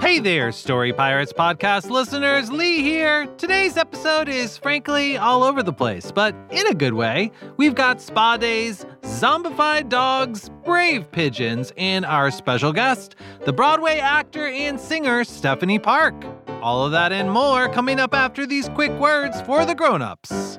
Hey there, Story Pirates podcast listeners. Lee here. Today's episode is frankly all over the place, but in a good way. We've got spa days, zombified dogs, brave pigeons, and our special guest, the Broadway actor and singer Stephanie Park. All of that and more coming up after these quick words for the grown-ups.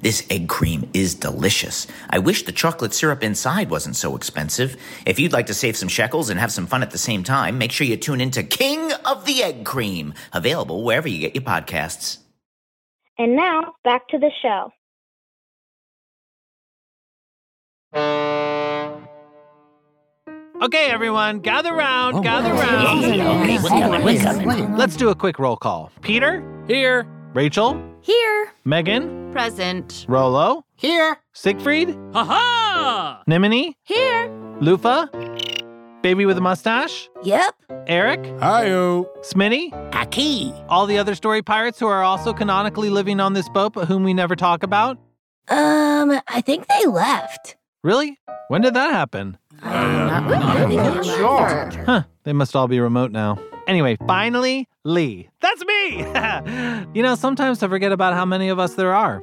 This egg cream is delicious. I wish the chocolate syrup inside wasn't so expensive. If you'd like to save some shekels and have some fun at the same time, make sure you tune into King of the Egg Cream, available wherever you get your podcasts. And now, back to the show. Okay, everyone, gather round, oh. gather round. Okay, what's coming? What's coming? Let's do a quick roll call. Peter? Here. Rachel? Here. Megan? Present. Rolo? Here. Siegfried? Ha ha! Nimini? Here. Lufa? Baby with a mustache? Yep. Eric? Hi-yo. Smitty? Aki. All the other story pirates who are also canonically living on this boat but whom we never talk about? Um, I think they left. Really? When did that happen? Um, not really sure. Huh, they must all be remote now. Anyway, finally, Lee. That's me! you know, sometimes I forget about how many of us there are.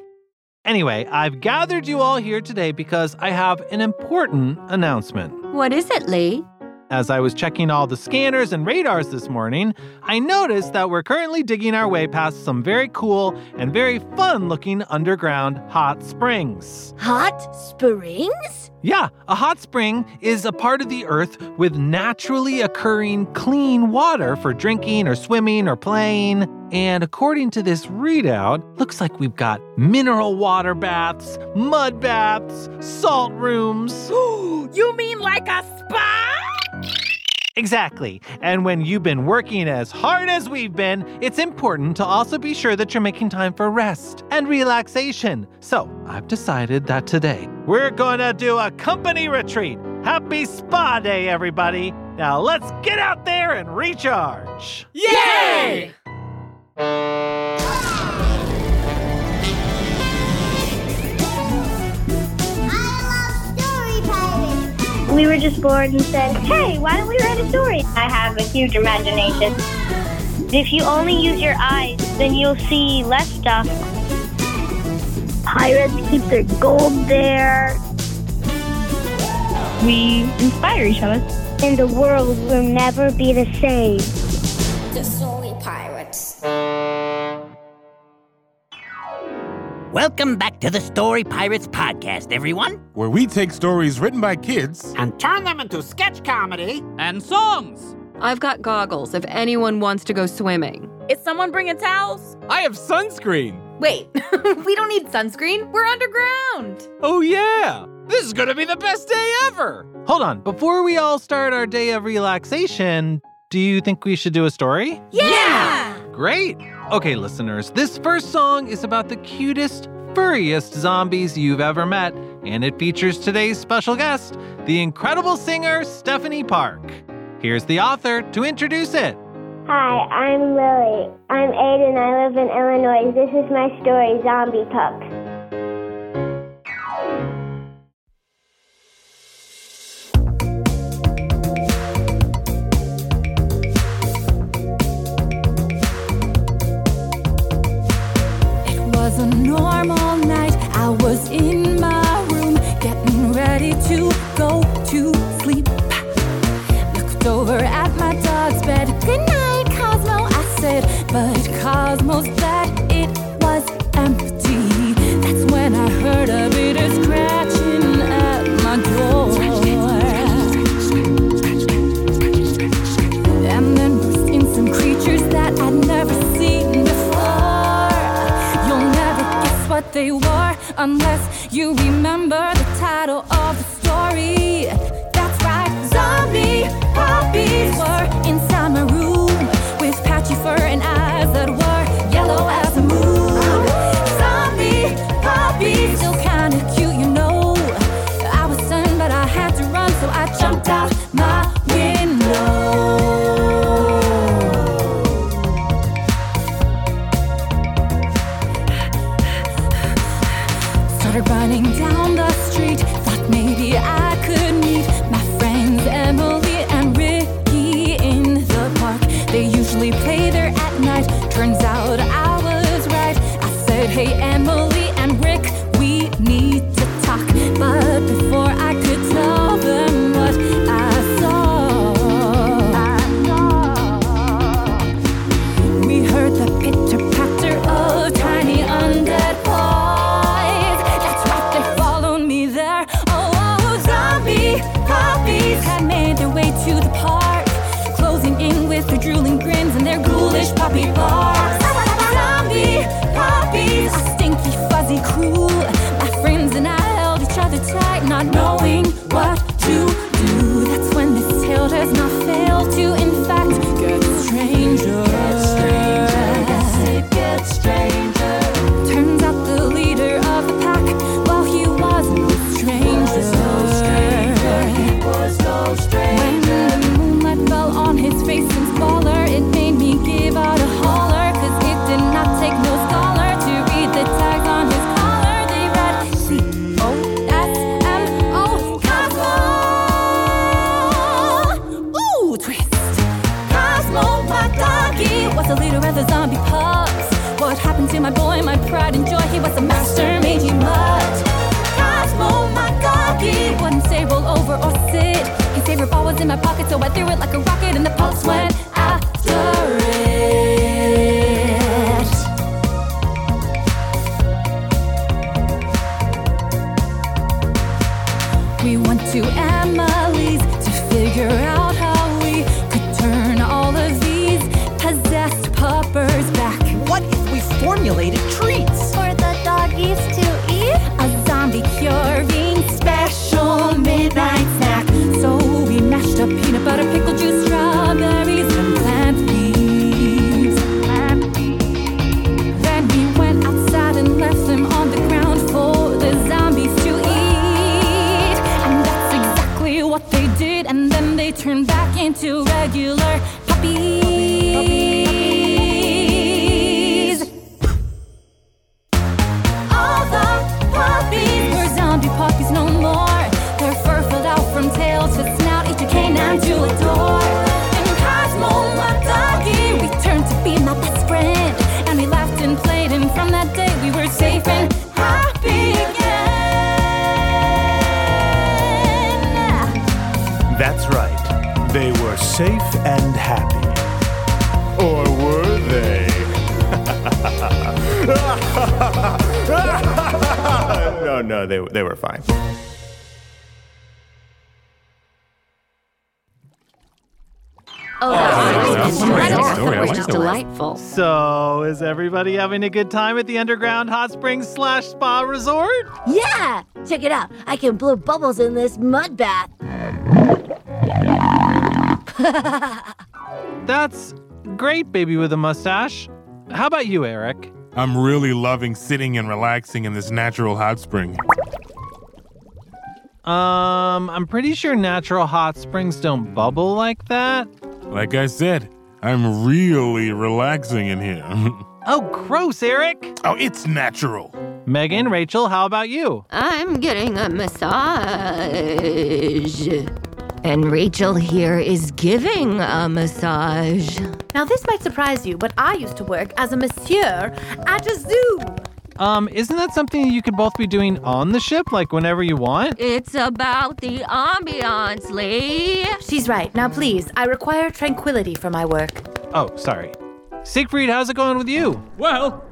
Anyway, I've gathered you all here today because I have an important announcement. What is it, Lee? As I was checking all the scanners and radars this morning, I noticed that we're currently digging our way past some very cool and very fun looking underground hot springs. Hot springs? Yeah, a hot spring is a part of the earth with naturally occurring clean water for drinking or swimming or playing. And according to this readout, looks like we've got mineral water baths, mud baths, salt rooms. You mean like a spa? Exactly. And when you've been working as hard as we've been, it's important to also be sure that you're making time for rest and relaxation. So I've decided that today we're going to do a company retreat. Happy Spa Day, everybody. Now let's get out there and recharge. Yay! We were just bored and said, hey, why don't we write a story? I have a huge imagination. If you only use your eyes, then you'll see less stuff. Pirates keep their gold there. We inspire each other. And the world will never be the same. Welcome back to the Story Pirates podcast, everyone. Where we take stories written by kids And turn them into sketch comedy. and songs. I've got goggles if anyone wants to go swimming. Is someone bringing towels? I have sunscreen. Wait, we don't need sunscreen. We're underground. Oh, yeah. This is going to be the best day ever. Hold on, before we all start our day of relaxation, do you think we should do a story? Yeah! Great! Okay, listeners, this first song is about the cutest, furriest zombies you've ever met, and it features today's special guest, the incredible singer Stephanie Park. Here's the author to introduce it. Hi, I'm Lily. I'm eight and I live in Illinois. This is my story, Zombie Pup. to sleep. Looked over at my dog's bed. Good night, Cosmo, I said. But Cosmo's bed it was empty. That's when I heard a bitter scratching at my door. And then burst in some creatures that I'd never seen before. You'll never guess what they were unless you remember the title of the story. That's puppies were inside my room with patchy fur and eyes that to my boy, my pride and joy? He was a master made mangy mutt. Cosmo, oh my doggy, wouldn't say roll over or sit. His favorite ball was in my pocket, so I threw it like a rocket, and the pups went safe and happy. Or were they? no, no, they, they were fine. Oh, that's that's a great story. I That was just delightful. So, is everybody having a good time at the underground hot springs slash spa resort? Yeah! Check it out. I can blow bubbles in this mud bath. That's great, baby with a mustache. How about you, Eric? I'm really loving sitting and relaxing in this natural hot spring. Um, I'm pretty sure natural hot springs don't bubble like that. Like I said, I'm really relaxing in here. Oh, gross, Eric. oh, it's natural. Megan, Rachel, how about you? I'm getting a massage. And Rachel here is giving a massage. Now, this might surprise you, but I used to work as a monsieur at a zoo. Um, isn't that something you could both be doing on the ship, like whenever you want? It's about the ambiance, Lee. She's right. Now, please, I require tranquility for my work. Oh, sorry. Siegfried, how's it going with you? Well,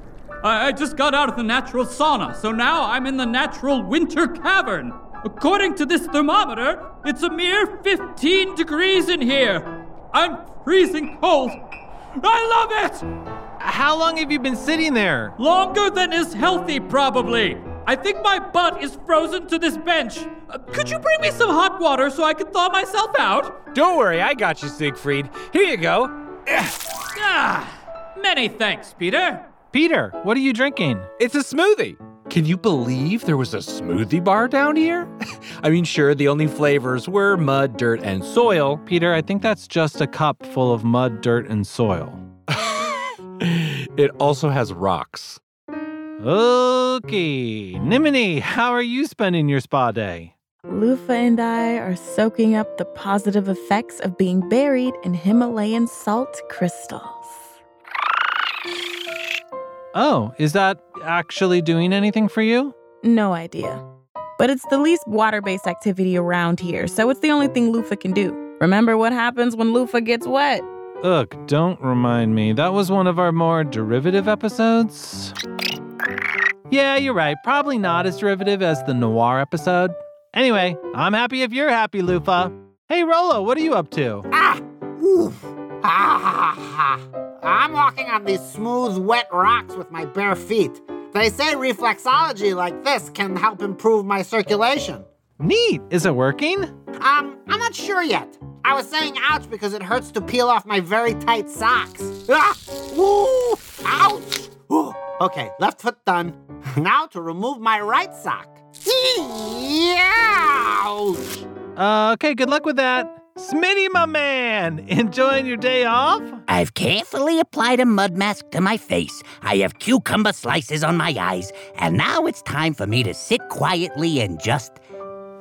I I just got out of the natural sauna, so now I'm in the natural winter cavern. According to this thermometer, it's a mere 15 degrees in here. I'm freezing cold. I love it! How long have you been sitting there? Longer than is healthy, probably. I think my butt is frozen to this bench. Uh, could you bring me some hot water so I can thaw myself out? Don't worry, I got you, Siegfried. Here you go. Ah, many thanks, Peter. Peter, what are you drinking? It's a smoothie. Can you believe there was a smoothie bar down here? I mean, sure, the only flavors were mud, dirt, and soil. Peter, I think that's just a cup full of mud, dirt, and soil. It also has rocks. Okay. Nimini, how are you spending your spa day? Lufa and I are soaking up the positive effects of being buried in Himalayan salt crystals. Oh, is that actually doing anything for you? No idea. But it's the least water based activity around here, so it's the only thing Lufa can do. Remember what happens when Lufa gets wet? Ugh, don't remind me. That was one of our more derivative episodes. Yeah, you're right. Probably not as derivative as the noir episode. Anyway, I'm happy if you're happy, Lufa. Hey, Rolo, what are you up to? Ah! Oof. Ha ha ha. I'm walking on these smooth, wet rocks with my bare feet. They say reflexology like this can help improve my circulation. Neat. Is it working? Um, I'm not sure yet. I was saying ouch because it hurts to peel off my very tight socks. Ah! Woo! Ouch! Ooh. Okay, left foot done. Now to remove my right sock. Yeah. Ouch! Uh, okay, good luck with that. Smitty, my man, enjoying your day off? I've carefully applied a mud mask to my face. I have cucumber slices on my eyes. And now it's time for me to sit quietly and just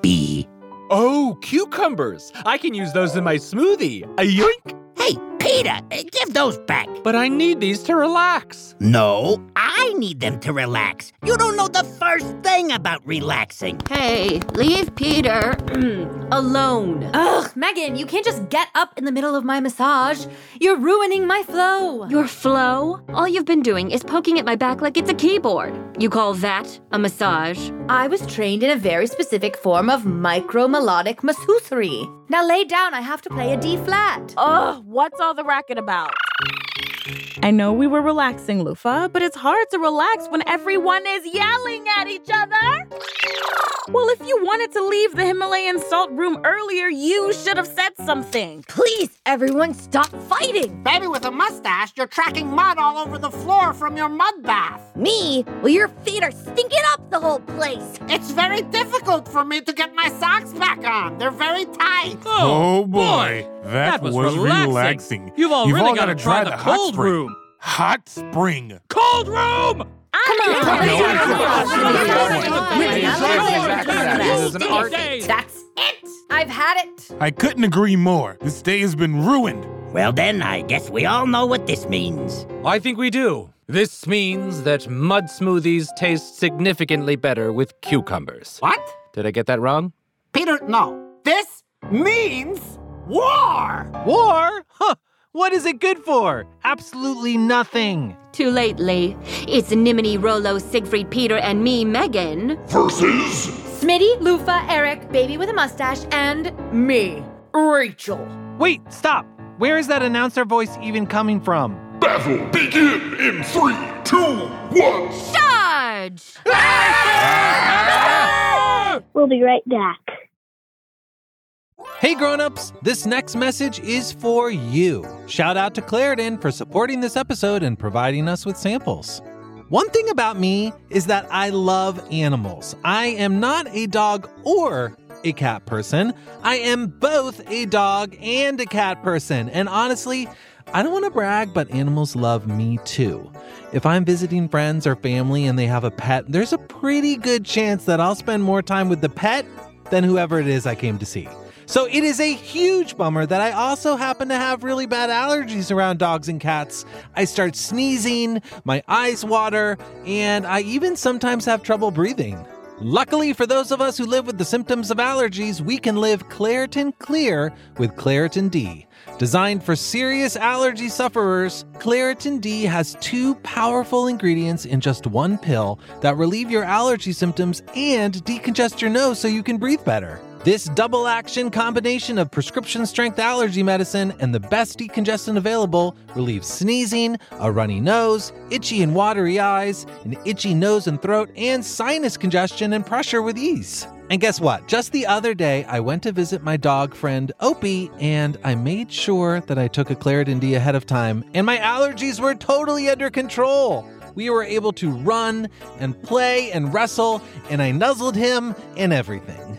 be. Oh, cucumbers! I can use those in my smoothie. A yoink! Hey, Peter, uh, give those back. But I need these to relax. No, I need them to relax. You don't know the first thing about relaxing. Hey, leave Peter alone. Ugh, Megan, you can't just get up in the middle of my massage. You're ruining my flow. Your flow? All you've been doing is poking at my back like it's a keyboard. You call that a massage? I was trained in a very specific form of micro melodic masseusery. Now lay down, I have to play a D flat. Ugh, what's all the racket about? I know we were relaxing, Lufa, but it's hard to relax when everyone is yelling at each other. Well, if you wanted to leave the Himalayan salt room earlier, you should have said something. Please, everyone, stop fighting. Baby with a mustache, you're tracking mud all over the floor from your mud bath. Me? Well, your feet are stinking up the whole place. It's very difficult for me to get my socks back on. They're very tight. Oh, oh boy. That, That was relaxing. relaxing. You've all You've really all gotta gotta try try the the hot cold spring. room. Hot spring. Cold room! Come on! That's it. I've had it. I couldn't agree more. This day has been ruined. Well, then, I guess we all know what this means. I think we do. This means that mud smoothies taste significantly better with cucumbers. What? Did I get that wrong? Peter, no. This means war. War? Huh. What is it good for? Absolutely nothing. Too late, Lee. It's Nimini, Rolo, Siegfried, Peter, and me, Megan. Versus Smitty, Lufa, Eric, baby with a mustache, and me, Rachel. Wait, stop. Where is that announcer voice even coming from? Battle begin in three, two, one. Charge! We'll be right back. Hey grown-ups, this next message is for you. Shout out to Claritin for supporting this episode and providing us with samples. One thing about me is that I love animals. I am not a dog or a cat person. I am both a dog and a cat person. And honestly, I don't want to brag, but animals love me too. If I'm visiting friends or family and they have a pet, there's a pretty good chance that I'll spend more time with the pet than whoever it is I came to see. So it is a huge bummer that I also happen to have really bad allergies around dogs and cats. I start sneezing, my eyes water, and I even sometimes have trouble breathing. Luckily, for those of us who live with the symptoms of allergies, we can live Claritin Clear with Claritin D. Designed for serious allergy sufferers, Claritin D has two powerful ingredients in just one pill that relieve your allergy symptoms and decongest your nose so you can breathe better. This double action combination of prescription strength allergy medicine and the best decongestant available relieves sneezing, a runny nose, itchy and watery eyes, an itchy nose and throat, and sinus congestion and pressure with ease. And guess what? Just the other day, I went to visit my dog friend Opie, and I made sure that I took a Claritin D ahead of time, and my allergies were totally under control. We were able to run and play and wrestle, and I nuzzled him and everything.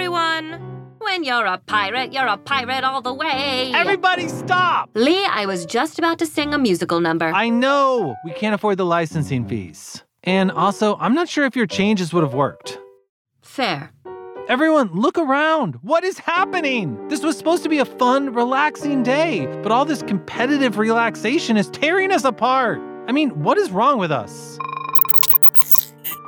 When you're a pirate, you're a pirate all the way. Everybody stop! Lee, I was just about to sing a musical number. I know! We can't afford the licensing fees. And also, I'm not sure if your changes would have worked. Fair. Everyone, look around. What is happening? This was supposed to be a fun, relaxing day, but all this competitive relaxation is tearing us apart. I mean, what is wrong with us?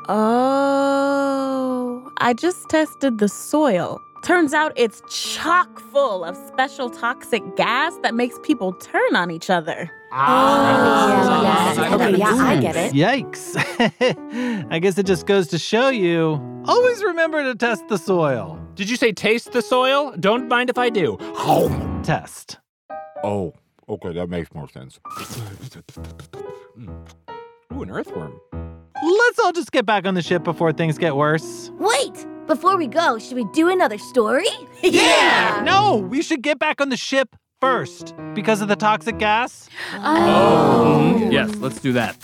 Oh, I just tested the soil. Turns out it's chock full of special toxic gas that makes people turn on each other. Ah. Oh, yeah, yeah. Okay, yeah, I get it. Yikes. I guess it just goes to show you always remember to test the soil. Did you say taste the soil? Don't mind if I do. Test. Oh, okay, that makes more sense. Ooh, an earthworm. Let's all just get back on the ship before things get worse. Wait! Before we go, should we do another story? Yeah! No, we should get back on the ship first because of the toxic gas. Oh. Yes, let's do that.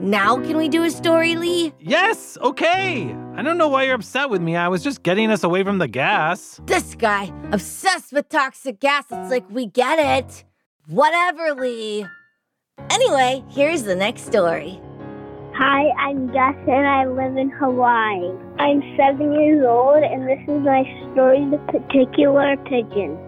Now can we do a story, Lee? Yes, okay. I don't know why you're upset with me. I was just getting us away from the gas. This guy, obsessed with toxic gas. It's like, we get it. Whatever, Lee. Anyway, here's the next story. Hi, I'm Gus and I live in Hawaii. I'm seven years old and this is my story, The Particular Pigeon.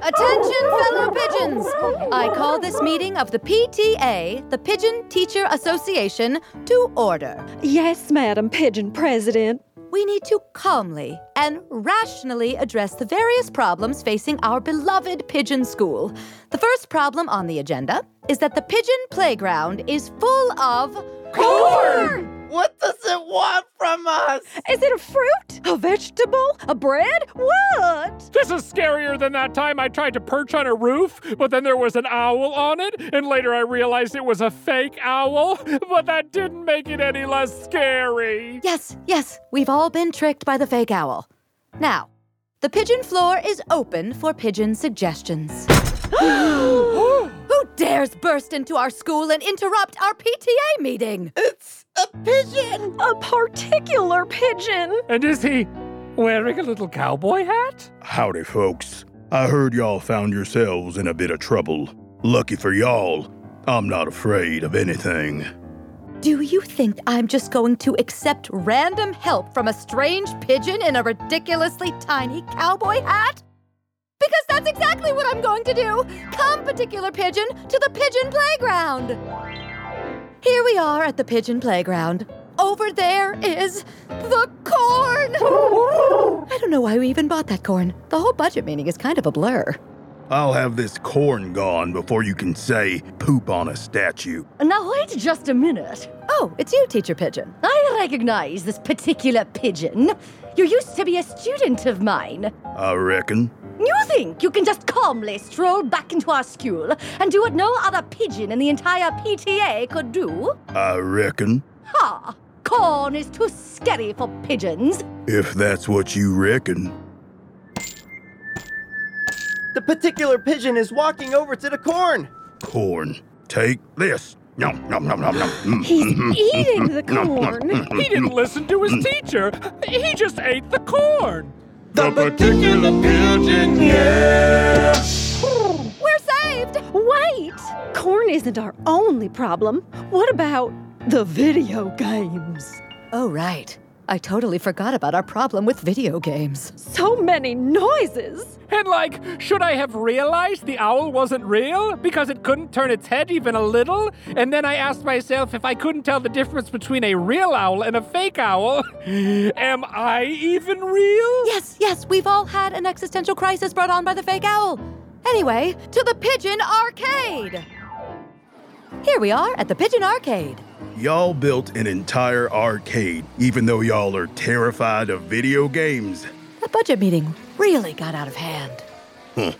Attention, fellow pigeons! I call this meeting of the PTA, the Pigeon Teacher Association, to order. Yes, Madam Pigeon President. We need to calmly and rationally address the various problems facing our beloved pigeon school. The first problem on the agenda is that the pigeon playground is full of corn! What does it want from us? Is it a fruit? A vegetable? A bread? What? This is scarier than that time I tried to perch on a roof, but then there was an owl on it, and later I realized it was a fake owl, but that didn't make it any less scary. Yes, yes, we've all been tricked by the fake owl. Now, the pigeon floor is open for pigeon suggestions. Who dares burst into our school and interrupt our PTA meeting? It's a pigeon! A particular pigeon! And is he wearing a little cowboy hat? Howdy, folks. I heard y'all found yourselves in a bit of trouble. Lucky for y'all, I'm not afraid of anything. Do you think I'm just going to accept random help from a strange pigeon in a ridiculously tiny cowboy hat? Because that's exactly what I'm going to do! Come, particular pigeon, to the pigeon playground! Here we are at the pigeon playground. Over there is the corn! I don't know why we even bought that corn. The whole budget meeting is kind of a blur. I'll have this corn gone before you can say poop on a statue. Now, wait just a minute. Oh, it's you, Teacher Pigeon. I recognize this particular pigeon. You used to be a student of mine. I reckon. You think you can just calmly stroll back into our school and do what no other pigeon in the entire PTA could do? I reckon. Ha! Corn is too scary for pigeons. If that's what you reckon. The particular pigeon is walking over to the corn. Corn. Take this. Nom, nom, nom, nom, nom. Mm, He's mm, mm, eating the nom, nom, corn. He didn't listen to his teacher. He just ate the corn. The particular pigeon, yeah. We're saved! Wait! Corn isn't our only problem. What about the video games? Oh, right. I totally forgot about our problem with video games. So many noises! And like, should I have realized the owl wasn't real because it couldn't turn its head even a little? And then I asked myself if I couldn't tell the difference between a real owl and a fake owl, am I even real? Yes, yes, we've all had an existential crisis brought on by the fake owl. Anyway, to the Pigeon Arcade! Here we are at the Pigeon Arcade. Y'all built an entire arcade, even though y'all are terrified of video games. The budget meeting really got out of hand. Huh.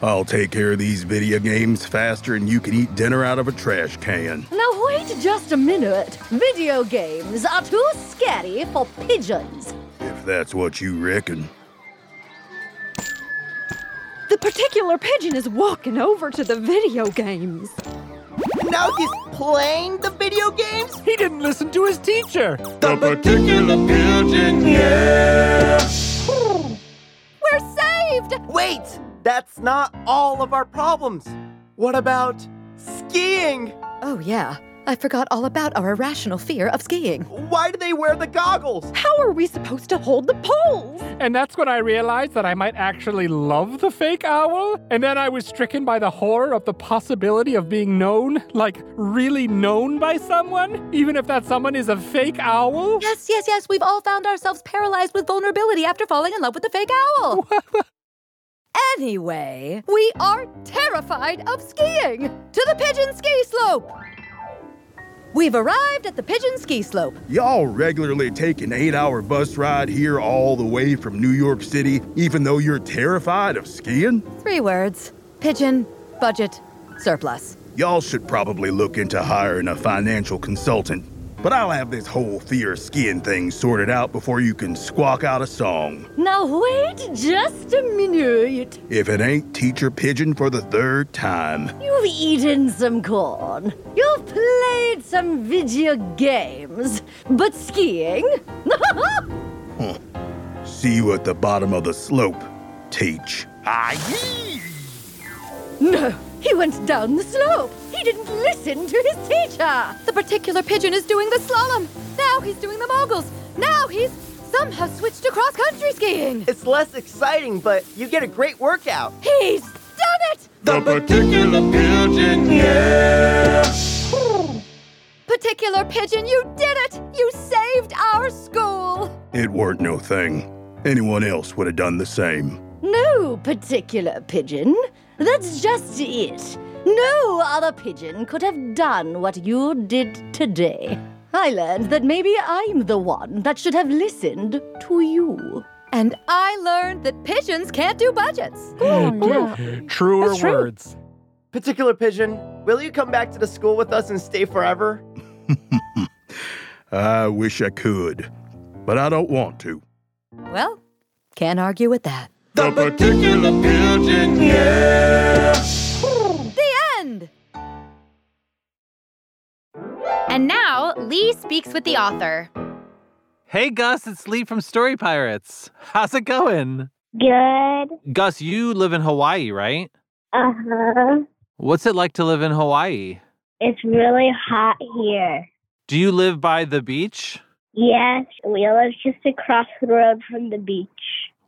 I'll take care of these video games faster than you can eat dinner out of a trash can. Now, wait just a minute. Video games are too scary for pigeons. If that's what you reckon. The particular pigeon is walking over to the video games. Now he's playing the video games? He didn't listen to his teacher. The particular pigeon, yeah. We're saved! Wait, that's not all of our problems. What about skiing? Oh, yeah. I forgot all about our irrational fear of skiing. Why do they wear the goggles? How are we supposed to hold the poles? And that's when I realized that I might actually love the fake owl. And then I was stricken by the horror of the possibility of being known, like really known by someone, even if that someone is a fake owl. Yes, yes, yes. We've all found ourselves paralyzed with vulnerability after falling in love with the fake owl. anyway, we are terrified of skiing. To the pigeon ski slope. We've arrived at the Pigeon Ski Slope. Y'all regularly take an eight hour bus ride here all the way from New York City, even though you're terrified of skiing? Three words pigeon, budget, surplus. Y'all should probably look into hiring a financial consultant. But I'll have this whole fear of skiing thing sorted out before you can squawk out a song. Now, wait just a minute. If it ain't Teacher Pigeon for the third time. You've eaten some corn. You've played some video games. But skiing? Huh. See you at the bottom of the slope, Teach. no, he went down the slope. He didn't listen to his teacher. The particular pigeon is doing the slalom. Now he's doing the moguls. Now he's somehow switched to cross country skiing. It's less exciting, but you get a great workout. He's done it! The particular pigeon, yeah. Particular pigeon, you did it! You saved our school! It weren't no thing. Anyone else would have done the same. No particular pigeon. That's just it. No other pigeon could have done what you did today. I learned that maybe I'm the one that should have listened to you. And I learned that pigeons can't do budgets. Oh, Truer That's true. words. Particular pigeon, will you come back to the school with us and stay forever? I wish I could, but I don't want to. Well, can't argue with that. The particular pigeon, yeah. And now, Lee speaks with the author. Hey, Gus, it's Lee from Story Pirates. How's it going? Good. Gus, you live in Hawaii, right? Uh huh. What's it like to live in Hawaii? It's really hot here. Do you live by the beach? Yes, we live just across the road from the beach.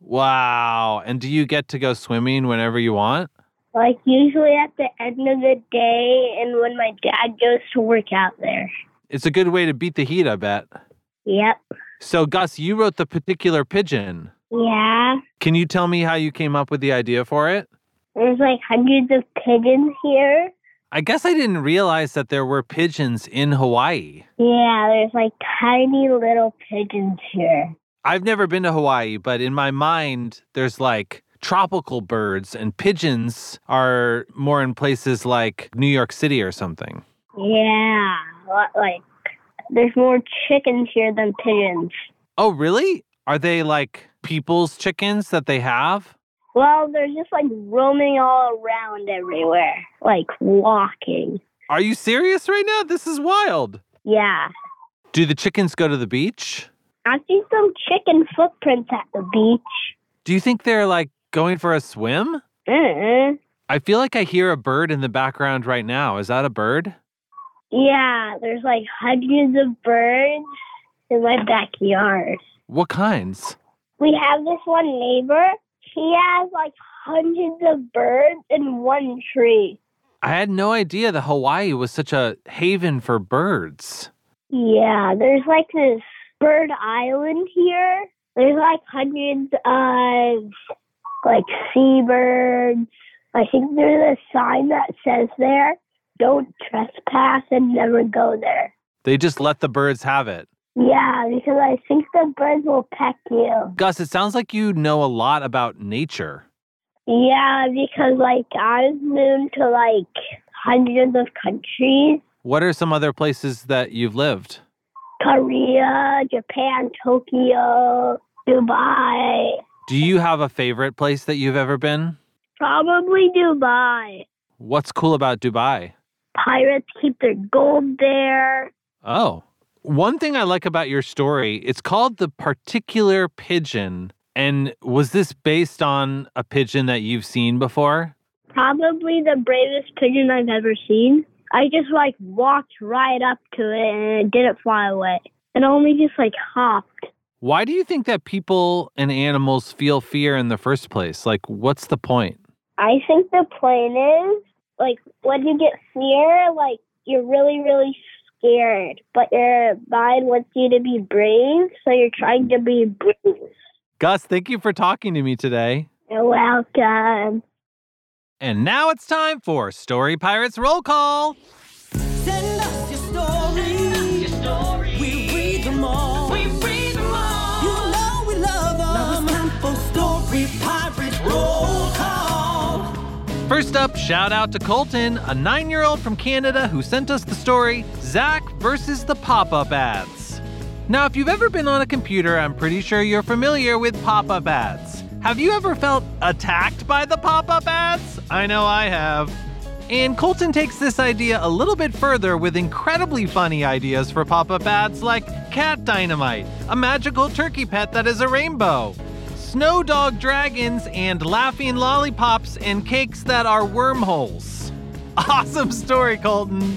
Wow. And do you get to go swimming whenever you want? Like usually at the end of the day and when my dad goes to work out there. It's a good way to beat the heat, I bet. Yep. So, Gus, you wrote The Particular Pigeon. Yeah. Can you tell me how you came up with the idea for it? There's like hundreds of pigeons here. I guess I didn't realize that there were pigeons in Hawaii. Yeah, there's like tiny little pigeons here. I've never been to Hawaii, but in my mind, there's like tropical birds, and pigeons are more in places like New York City or something. Yeah. Like there's more chickens here than pigeons. Oh, really? Are they like people's chickens that they have? Well, they're just like roaming all around everywhere, like walking. Are you serious right now? This is wild. Yeah. Do the chickens go to the beach? I see some chicken footprints at the beach. Do you think they're like going for a swim? uh I feel like I hear a bird in the background right now. Is that a bird? Yeah, there's like hundreds of birds in my backyard. What kinds? We have this one neighbor. He has like hundreds of birds in one tree. I had no idea that Hawaii was such a haven for birds. Yeah, there's like this bird island here. There's like hundreds of like seabirds. I think there's a sign that says there, don't trespass and never go there. They just let the birds have it. Yeah, because I think the birds will peck you. Gus, it sounds like you know a lot about nature. Yeah, because like I've moved to like hundreds of countries. What are some other places that you've lived? Korea, Japan, Tokyo, Dubai. Do you have a favorite place that you've ever been? Probably Dubai. What's cool about Dubai? Pirates keep their gold there. Oh, one thing I like about your story, it's called The Particular Pigeon. And was this based on a pigeon that you've seen before? Probably the bravest pigeon I've ever seen. I just like walked right up to it and it didn't fly away. It only just like hopped. Why do you think that people and animals feel fear in the first place? Like, what's the point? I think the point is like when you get fear, like you're really, really scared, but your mind wants you to be brave, so you're trying to be brave. Gus, thank you for talking to me today. You're welcome. And now it's time for Story Pirates Roll Call. First up, shout out to Colton, a nine year old from Canada who sent us the story Zach versus the pop up ads. Now, if you've ever been on a computer, I'm pretty sure you're familiar with pop up ads. Have you ever felt attacked by the pop up ads? I know I have. And Colton takes this idea a little bit further with incredibly funny ideas for pop up ads like Cat Dynamite, a magical turkey pet that is a rainbow, Snow Dog Dragons, and Laughing Lollipops and cakes that are wormholes. Awesome story, Colton.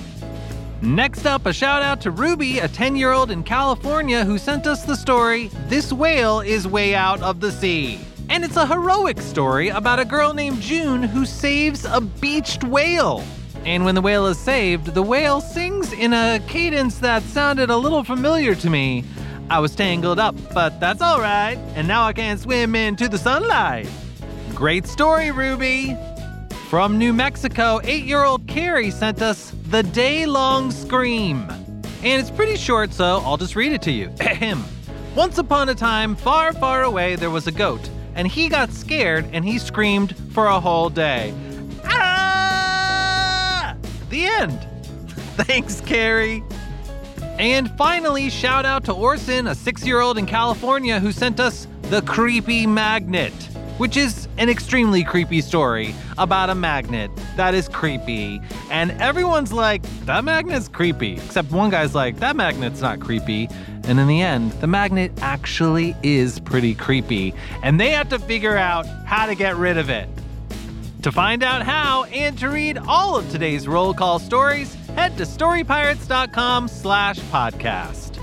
Next up, a shout out to Ruby, a 10 year old in California who sent us the story This Whale is Way Out of the Sea. And it's a heroic story about a girl named June who saves a beached whale. And when the whale is saved, the whale sings in a cadence that sounded a little familiar to me. I was tangled up, but that's alright, and now I can swim into the sunlight. Great story, Ruby! From New Mexico, eight year old Carrie sent us The Day Long Scream. And it's pretty short, so I'll just read it to you. Ahem. Once upon a time, far, far away, there was a goat, and he got scared and he screamed for a whole day. Ah! The end. Thanks, Carrie. And finally, shout out to Orson, a six year old in California who sent us The Creepy Magnet, which is an extremely creepy story about a magnet that is creepy. And everyone's like, that magnet's creepy. Except one guy's like, that magnet's not creepy. And in the end, the magnet actually is pretty creepy. And they have to figure out how to get rid of it. To find out how and to read all of today's roll call stories, head to storypirates.com slash podcast.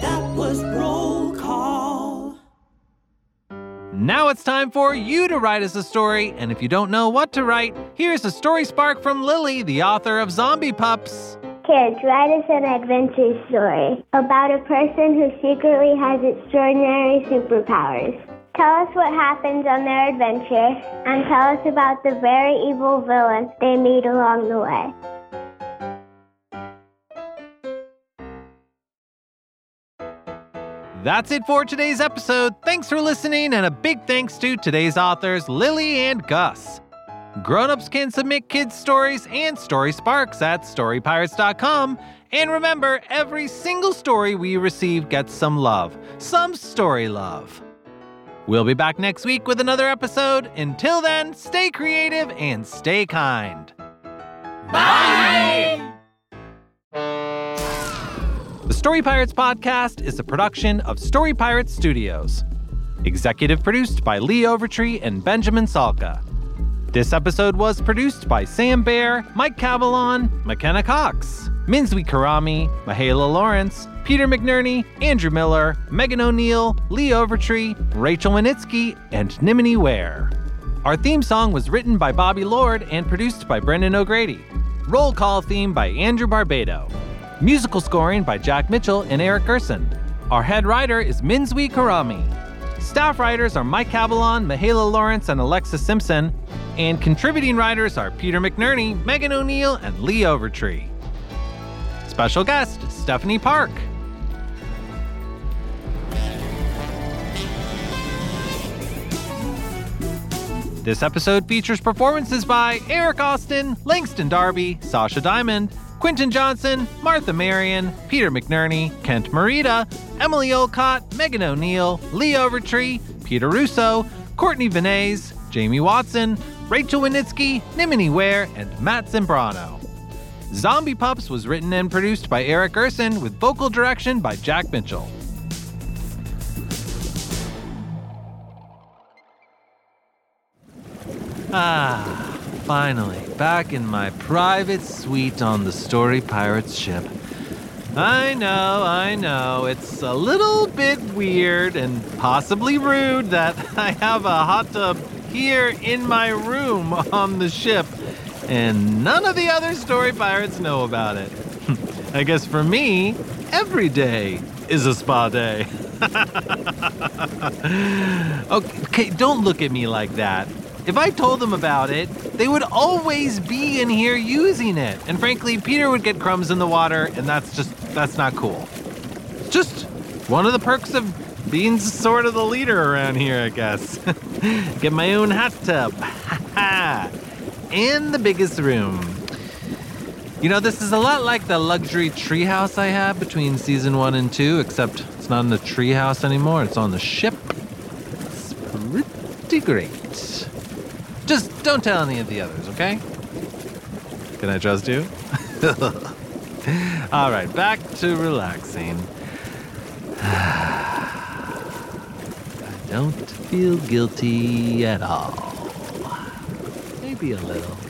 That was roll call. Now it's time for you to write us a story, and if you don't know what to write, here's a story spark from Lily, the author of Zombie Pups. Kids, write us an adventure story about a person who secretly has extraordinary superpowers. Tell us what happens on their adventure and tell us about the very evil villains they meet along the way. That's it for today's episode. Thanks for listening, and a big thanks to today's authors, Lily and Gus. Grown-ups can submit kids' stories and story sparks at storypirates.com. And remember, every single story we receive gets some love, some story love. We'll be back next week with another episode. Until then, stay creative and stay kind. Bye. The Story Pirates podcast is a production of Story Pirates Studios. Executive produced by Lee Overtree and Benjamin Salka. This episode was produced by Sam Bear, Mike Cabalon, McKenna Cox, Minzwi Karami, Mahala Lawrence, Peter McNerney, Andrew Miller, Megan O'Neill, Lee Overtree, Rachel Winitsky, and Nimini Ware. Our theme song was written by Bobby Lord and produced by Brendan O'Grady. Roll call theme by Andrew Barbado. Musical scoring by Jack Mitchell and Eric Gerson. Our head writer is Minzwi Karami. Staff writers are Mike Cabalon, Mahala Lawrence, and Alexis Simpson. And contributing writers are Peter McNerney, Megan O'Neill, and Lee Overtree. Special guest, Stephanie Park. This episode features performances by Eric Austin, Langston Darby, Sasha Diamond, Quinton Johnson, Martha Marion, Peter McNerney, Kent Marita, Emily Olcott, Megan O'Neill, Lee Overtree, Peter Russo, Courtney Vinays, Jamie Watson, Rachel Winitsky, Nimini Ware, and Matt Zimbrano. Zombie Pups was written and produced by Eric Gerson with vocal direction by Jack Mitchell. Ah, finally, back in my private suite on the Story Pirates ship. I know, I know, it's a little bit weird and possibly rude that I have a hot tub here in my room on the ship, and none of the other Story Pirates know about it. I guess for me, every day is a spa day. okay, don't look at me like that. If I told them about it, they would always be in here using it. And frankly, Peter would get crumbs in the water, and that's just, that's not cool. Just one of the perks of being sort of the leader around here, I guess. get my own hot tub. and the biggest room. You know, this is a lot like the luxury treehouse I have between season one and two, except it's not in the treehouse anymore, it's on the ship. It's pretty great. Don't tell any of the others, okay? Can I trust you? All right, back to relaxing. I don't feel guilty at all. Maybe a little.